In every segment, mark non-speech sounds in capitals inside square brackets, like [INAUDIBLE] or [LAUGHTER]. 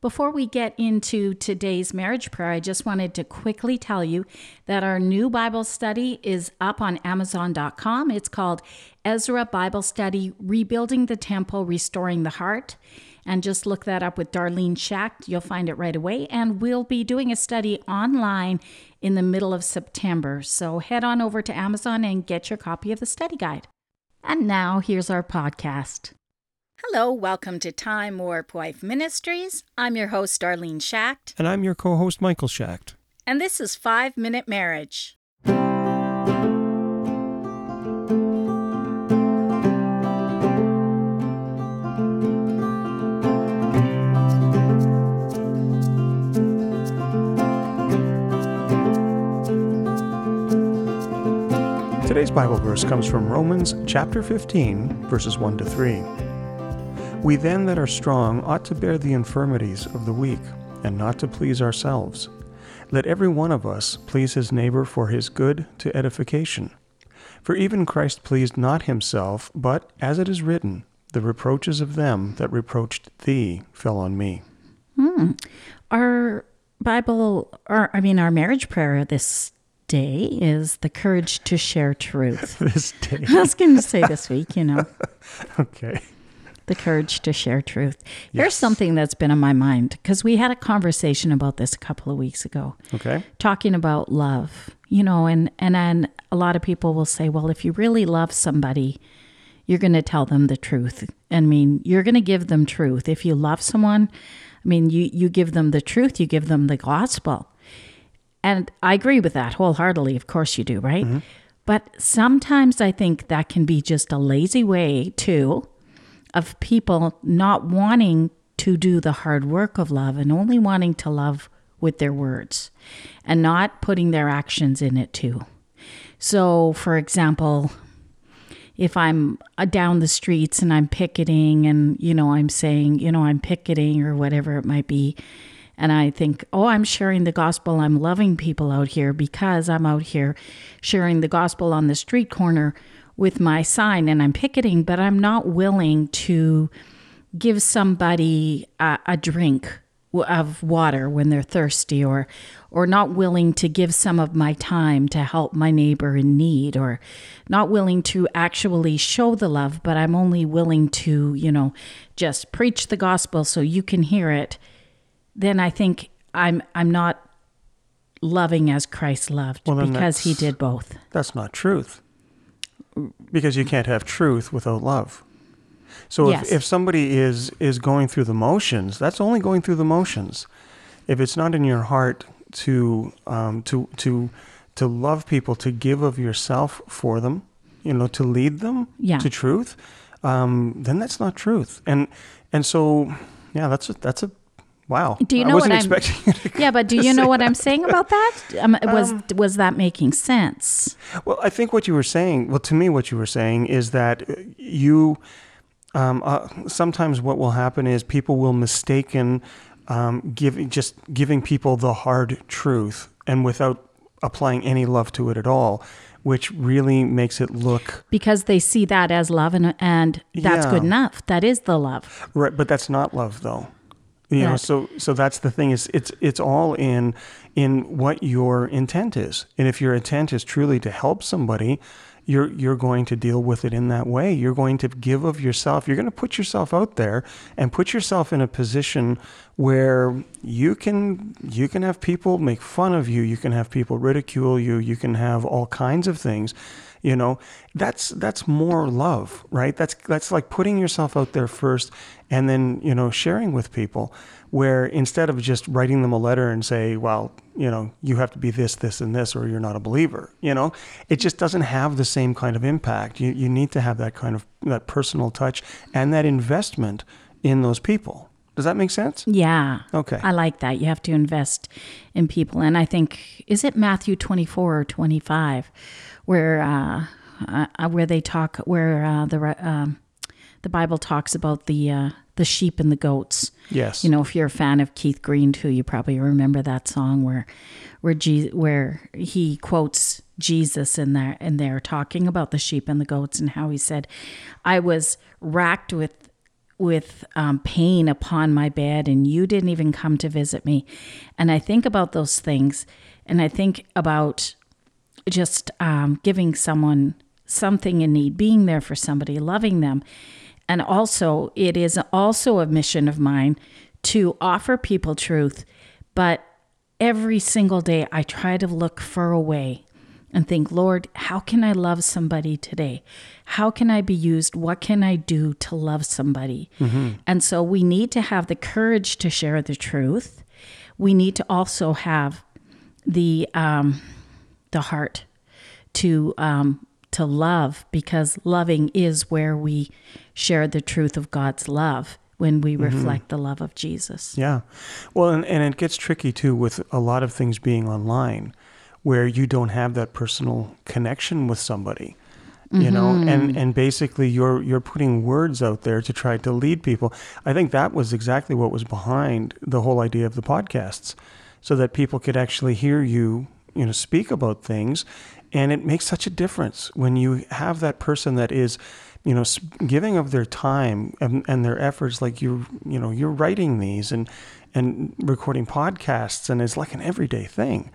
Before we get into today's marriage prayer, I just wanted to quickly tell you that our new Bible study is up on Amazon.com. It's called Ezra Bible Study Rebuilding the Temple, Restoring the Heart. And just look that up with Darlene Schacht. You'll find it right away. And we'll be doing a study online in the middle of September. So head on over to Amazon and get your copy of the study guide. And now here's our podcast. Hello, welcome to Time Warp Wife Ministries. I'm your host, Darlene Schacht. And I'm your co host, Michael Schacht. And this is Five Minute Marriage. Today's Bible verse comes from Romans chapter 15, verses 1 to 3. We then that are strong ought to bear the infirmities of the weak, and not to please ourselves. Let every one of us please his neighbor for his good to edification. For even Christ pleased not himself, but, as it is written, the reproaches of them that reproached thee fell on me. Hmm. Our Bible, or I mean, our marriage prayer this day is the courage to share truth. [LAUGHS] this day. I was going to say this week, you know. [LAUGHS] okay the courage to share truth. Yes. Here's something that's been on my mind because we had a conversation about this a couple of weeks ago. Okay. Talking about love, you know, and and then a lot of people will say, well, if you really love somebody, you're going to tell them the truth. I mean, you're going to give them truth. If you love someone, I mean, you you give them the truth, you give them the gospel. And I agree with that wholeheartedly. Of course you do, right? Mm-hmm. But sometimes I think that can be just a lazy way to of people not wanting to do the hard work of love and only wanting to love with their words and not putting their actions in it too. So, for example, if I'm uh, down the streets and I'm picketing and, you know, I'm saying, you know, I'm picketing or whatever it might be, and I think, oh, I'm sharing the gospel, I'm loving people out here because I'm out here sharing the gospel on the street corner with my sign and I'm picketing, but I'm not willing to give somebody a, a drink of water when they're thirsty or or not willing to give some of my time to help my neighbor in need or not willing to actually show the love but I'm only willing to, you know, just preach the gospel so you can hear it, then I think I'm I'm not loving as Christ loved well, because he did both. That's not truth because you can't have truth without love. So yes. if, if somebody is is going through the motions, that's only going through the motions. If it's not in your heart to um, to to to love people, to give of yourself for them, you know, to lead them yeah. to truth, um, then that's not truth. And and so yeah, that's a, that's a Wow. Do you know what I'm Yeah, but do you [LAUGHS] know what that. I'm saying about that? Um, [LAUGHS] was um, was that making sense? Well, I think what you were saying, well to me what you were saying is that you um, uh, sometimes what will happen is people will mistaken um, giving just giving people the hard truth and without applying any love to it at all which really makes it look because they see that as love and and that's yeah. good enough that is the love right but that's not love though you know, so so that's the thing is it's it's all in in what your intent is. And if your intent is truly to help somebody, you're you're going to deal with it in that way. You're going to give of yourself. You're going to put yourself out there and put yourself in a position where you can you can have people make fun of you, you can have people ridicule you, you can have all kinds of things you know that's that's more love right that's that's like putting yourself out there first and then you know sharing with people where instead of just writing them a letter and say well you know you have to be this this and this or you're not a believer you know it just doesn't have the same kind of impact you you need to have that kind of that personal touch and that investment in those people does that make sense? Yeah. Okay. I like that. You have to invest in people. And I think, is it Matthew 24 or 25 where uh, uh, where they talk where uh, the um, the Bible talks about the uh, the sheep and the goats. Yes. You know, if you're a fan of Keith Green too, you probably remember that song where where Je- where he quotes Jesus in there and they're talking about the sheep and the goats and how he said, "I was racked with with um, pain upon my bed and you didn't even come to visit me and i think about those things and i think about just um, giving someone something in need being there for somebody loving them and also it is also a mission of mine to offer people truth but every single day i try to look for a way and think, Lord, how can I love somebody today? How can I be used? What can I do to love somebody? Mm-hmm. And so we need to have the courage to share the truth. We need to also have the um, the heart to um, to love because loving is where we share the truth of God's love when we mm-hmm. reflect the love of Jesus. Yeah. Well, and, and it gets tricky too with a lot of things being online where you don't have that personal connection with somebody you mm-hmm. know and and basically you're you're putting words out there to try to lead people i think that was exactly what was behind the whole idea of the podcasts so that people could actually hear you you know speak about things and it makes such a difference when you have that person that is you know giving of their time and, and their efforts like you you know you're writing these and and recording podcasts and it's like an everyday thing.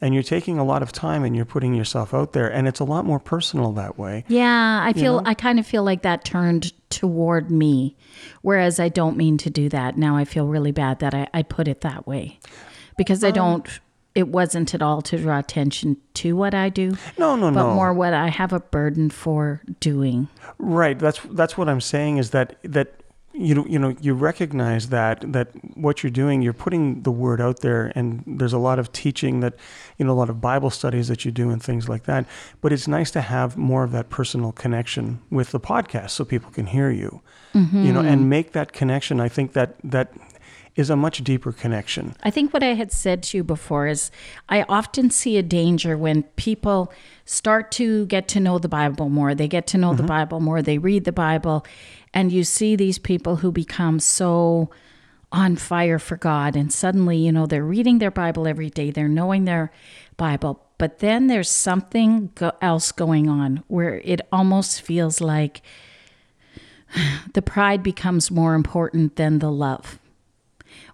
And you're taking a lot of time and you're putting yourself out there and it's a lot more personal that way. Yeah i feel know? i kind of feel like that turned toward me whereas i don't mean to do that. Now i feel really bad that i, I put it that way because i um, don't it wasn't at all to draw attention to what i do no no but no. more what i have a burden for doing. Right. That's that's what i'm saying is that that you you know you recognize that that what you're doing you're putting the word out there and there's a lot of teaching that you know a lot of bible studies that you do and things like that. But it's nice to have more of that personal connection with the podcast so people can hear you mm-hmm. you know and make that connection. I think that that is a much deeper connection. I think what I had said to you before is I often see a danger when people start to get to know the Bible more. They get to know mm-hmm. the Bible more, they read the Bible, and you see these people who become so on fire for God and suddenly, you know, they're reading their Bible every day, they're knowing their Bible, but then there's something go- else going on where it almost feels like [SIGHS] the pride becomes more important than the love.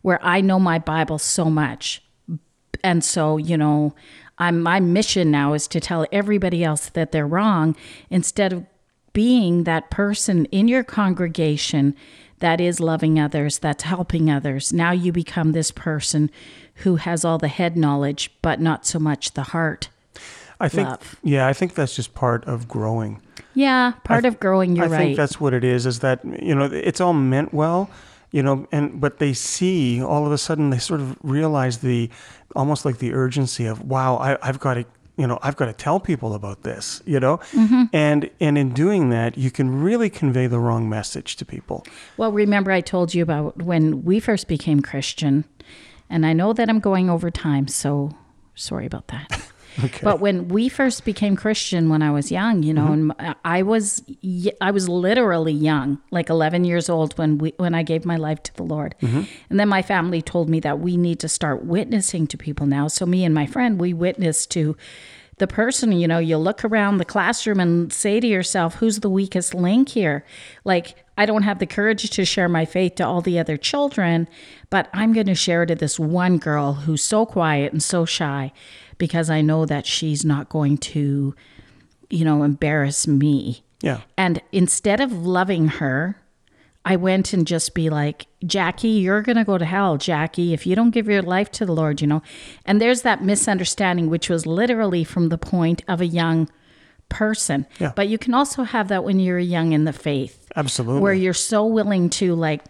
Where I know my Bible so much. And so, you know, I'm, my mission now is to tell everybody else that they're wrong instead of being that person in your congregation that is loving others, that's helping others. Now you become this person who has all the head knowledge, but not so much the heart. I think, love. yeah, I think that's just part of growing. Yeah, part th- of growing. You're I right. I think that's what it is. Is that you know it's all meant well, you know, and but they see all of a sudden they sort of realize the almost like the urgency of wow, I, I've got to you know i've got to tell people about this you know? Mm-hmm. and and in doing that you can really convey the wrong message to people. Well remember i told you about when we first became christian and i know that i'm going over time so sorry about that [LAUGHS] Okay. But when we first became Christian when I was young, you know, mm-hmm. and I was I was literally young, like 11 years old when we when I gave my life to the Lord. Mm-hmm. And then my family told me that we need to start witnessing to people now. So me and my friend, we witnessed to the person, you know, you look around the classroom and say to yourself, who's the weakest link here? Like, I don't have the courage to share my faith to all the other children, but I'm going to share it to this one girl who's so quiet and so shy because I know that she's not going to, you know, embarrass me. Yeah. And instead of loving her, I went and just be like, Jackie, you're going to go to hell, Jackie, if you don't give your life to the Lord, you know. And there's that misunderstanding, which was literally from the point of a young person. Yeah. But you can also have that when you're young in the faith. Absolutely. Where you're so willing to, like,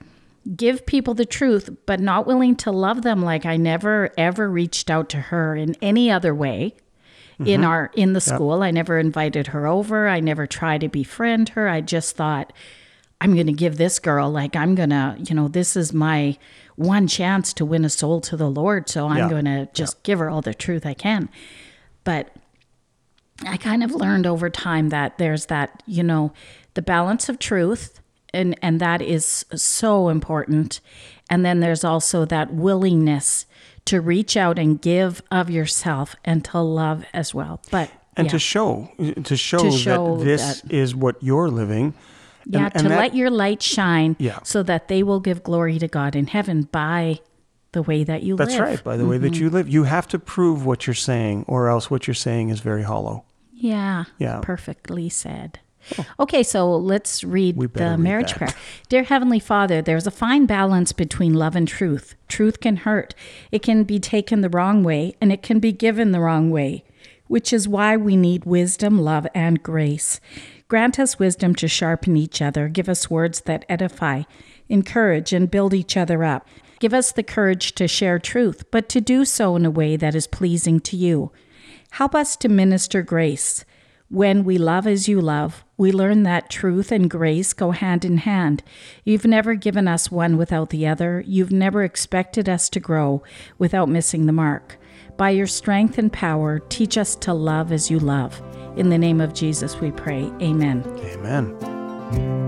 give people the truth, but not willing to love them like I never ever reached out to her in any other way. Mm-hmm. In our in the school, yep. I never invited her over. I never tried to befriend her. I just thought I'm going to give this girl like I'm going to, you know, this is my one chance to win a soul to the Lord, so I'm yeah. going to just yeah. give her all the truth I can. But I kind of learned over time that there's that, you know, the balance of truth and and that is so important and then there's also that willingness to reach out and give of yourself and to love as well but and yeah. to show to show, to show that this that, is what you're living Yeah, and to that- let your light shine Yeah. so that they will give glory to God in heaven by the way that you live. That's live. right. By the way Mm-hmm. that you live, you have to prove what you're saying, or else what you're saying is very hollow. Yeah. Yeah. Perfectly said. Okay, so let's read the marriage that. prayer. Dear Heavenly Father, there's a fine balance between love and truth. Truth can hurt, it can be taken the wrong way, and it can be given the wrong way, which is why we need wisdom, love, and grace. Grant us wisdom to sharpen each other. Give us words that edify, encourage, and build each other up. Give us the courage to share truth, but to do so in a way that is pleasing to you. Help us to minister grace. When we love as you love, we learn that truth and grace go hand in hand. You've never given us one without the other. You've never expected us to grow without missing the mark. By your strength and power, teach us to love as you love. In the name of Jesus, we pray. Amen. Amen.